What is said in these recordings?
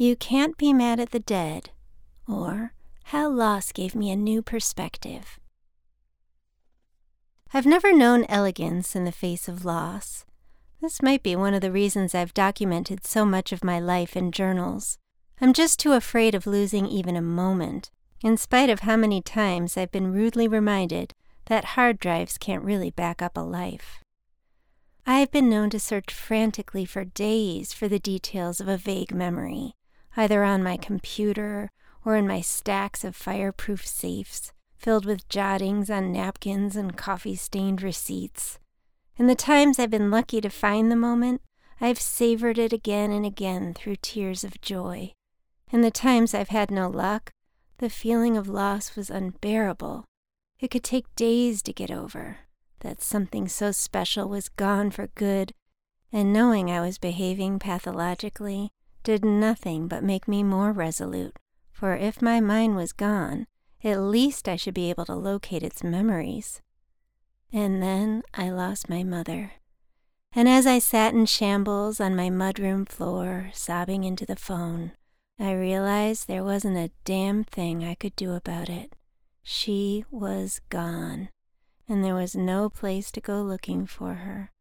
You Can't Be Mad at the Dead, or How Loss Gave Me a New Perspective. I've never known elegance in the face of loss. This might be one of the reasons I've documented so much of my life in journals. I'm just too afraid of losing even a moment, in spite of how many times I've been rudely reminded that hard drives can't really back up a life. I've been known to search frantically for days for the details of a vague memory, either on my computer or in my stacks of fireproof safes filled with jottings on napkins and coffee stained receipts. In the times I've been lucky to find the moment, I've savored it again and again through tears of joy. In the times I've had no luck, the feeling of loss was unbearable. It could take days to get over that something so special was gone for good, and knowing I was behaving pathologically did nothing but make me more resolute, for if my mind was gone, at least I should be able to locate its memories. And then I lost my mother. And as I sat in shambles on my mudroom floor, sobbing into the phone, I realized there wasn't a damn thing I could do about it. She was gone, and there was no place to go looking for her.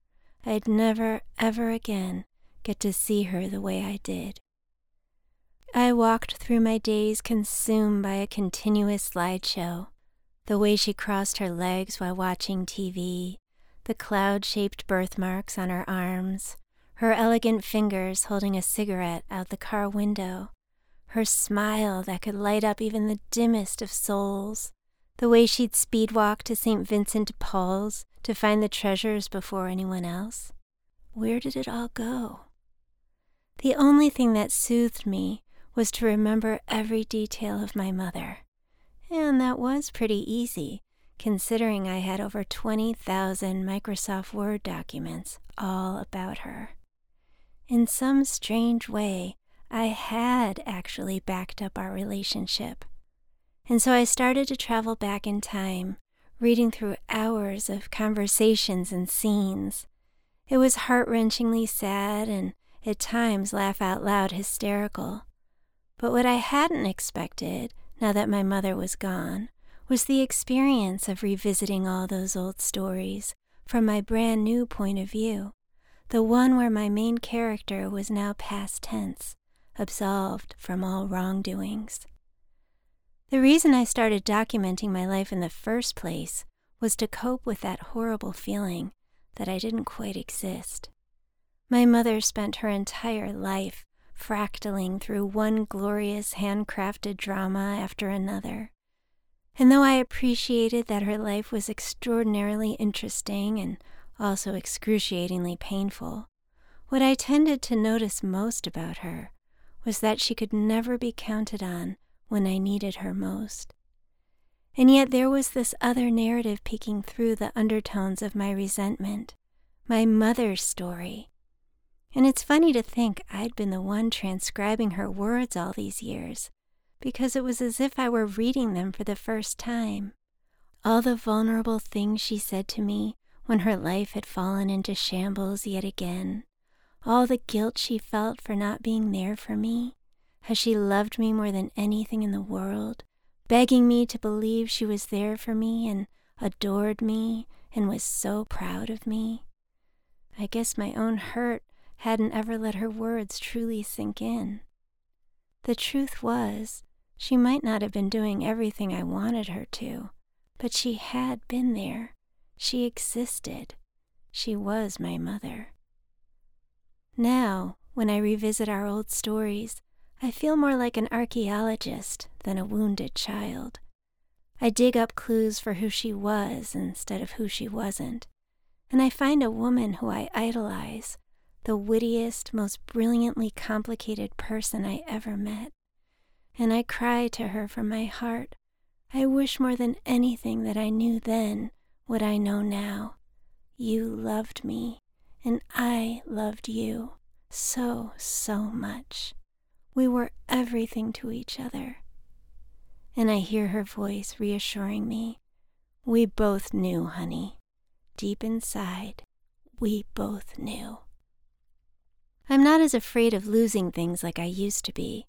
I'd never, ever again get to see her the way I did. I walked through my days consumed by a continuous slideshow. The way she crossed her legs while watching TV, the cloud shaped birthmarks on her arms, her elegant fingers holding a cigarette out the car window, her smile that could light up even the dimmest of souls, the way she'd speed walk to St. Vincent de Paul's to find the treasures before anyone else. Where did it all go? The only thing that soothed me was to remember every detail of my mother. And that was pretty easy, considering I had over 20,000 Microsoft Word documents all about her. In some strange way, I had actually backed up our relationship. And so I started to travel back in time, reading through hours of conversations and scenes. It was heart wrenchingly sad and at times laugh out loud hysterical. But what I hadn't expected, now that my mother was gone, was the experience of revisiting all those old stories from my brand new point of view, the one where my main character was now past tense, absolved from all wrongdoings. The reason I started documenting my life in the first place was to cope with that horrible feeling that I didn't quite exist. My mother spent her entire life fractaling through one glorious handcrafted drama after another. And though I appreciated that her life was extraordinarily interesting and also excruciatingly painful, what I tended to notice most about her was that she could never be counted on when I needed her most. And yet there was this other narrative peeking through the undertones of my resentment, my mother's story, and it's funny to think I'd been the one transcribing her words all these years, because it was as if I were reading them for the first time. All the vulnerable things she said to me when her life had fallen into shambles yet again, all the guilt she felt for not being there for me, how she loved me more than anything in the world, begging me to believe she was there for me and adored me and was so proud of me. I guess my own hurt hadn't ever let her words truly sink in. The truth was, she might not have been doing everything I wanted her to, but she had been there. She existed. She was my mother. Now, when I revisit our old stories, I feel more like an archaeologist than a wounded child. I dig up clues for who she was instead of who she wasn't, and I find a woman who I idolize the wittiest, most brilliantly complicated person I ever met. And I cry to her from my heart. I wish more than anything that I knew then what I know now. You loved me, and I loved you so, so much. We were everything to each other. And I hear her voice reassuring me. We both knew, honey. Deep inside, we both knew. I'm not as afraid of losing things like I used to be.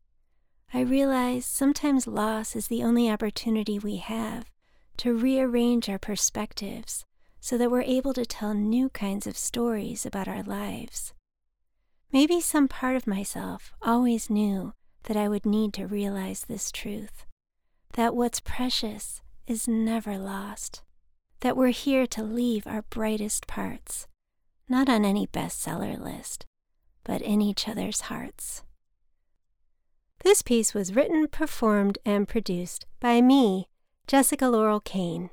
I realize sometimes loss is the only opportunity we have to rearrange our perspectives so that we're able to tell new kinds of stories about our lives. Maybe some part of myself always knew that I would need to realize this truth that what's precious is never lost, that we're here to leave our brightest parts, not on any bestseller list, but in each other's hearts. This piece was written, performed, and produced by me, Jessica Laurel Kane.